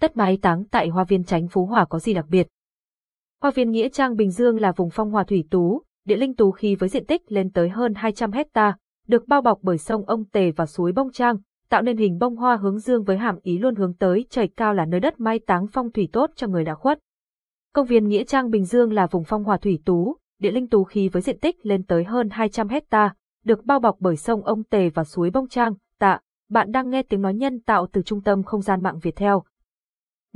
Tất mái táng tại Hoa viên Chánh Phú Hòa có gì đặc biệt? Hoa viên Nghĩa Trang Bình Dương là vùng phong hòa thủy tú, địa linh tú khí với diện tích lên tới hơn 200 hecta, được bao bọc bởi sông Ông Tề và suối Bông Trang, tạo nên hình bông hoa hướng dương với hàm ý luôn hướng tới trời cao là nơi đất mai táng phong thủy tốt cho người đã khuất. Công viên Nghĩa Trang Bình Dương là vùng phong hòa thủy tú, địa linh tú khí với diện tích lên tới hơn 200 hecta, được bao bọc bởi sông Ông Tề và suối Bông Trang, tạ. Bạn đang nghe tiếng nói nhân tạo từ trung tâm không gian mạng Việt Theo.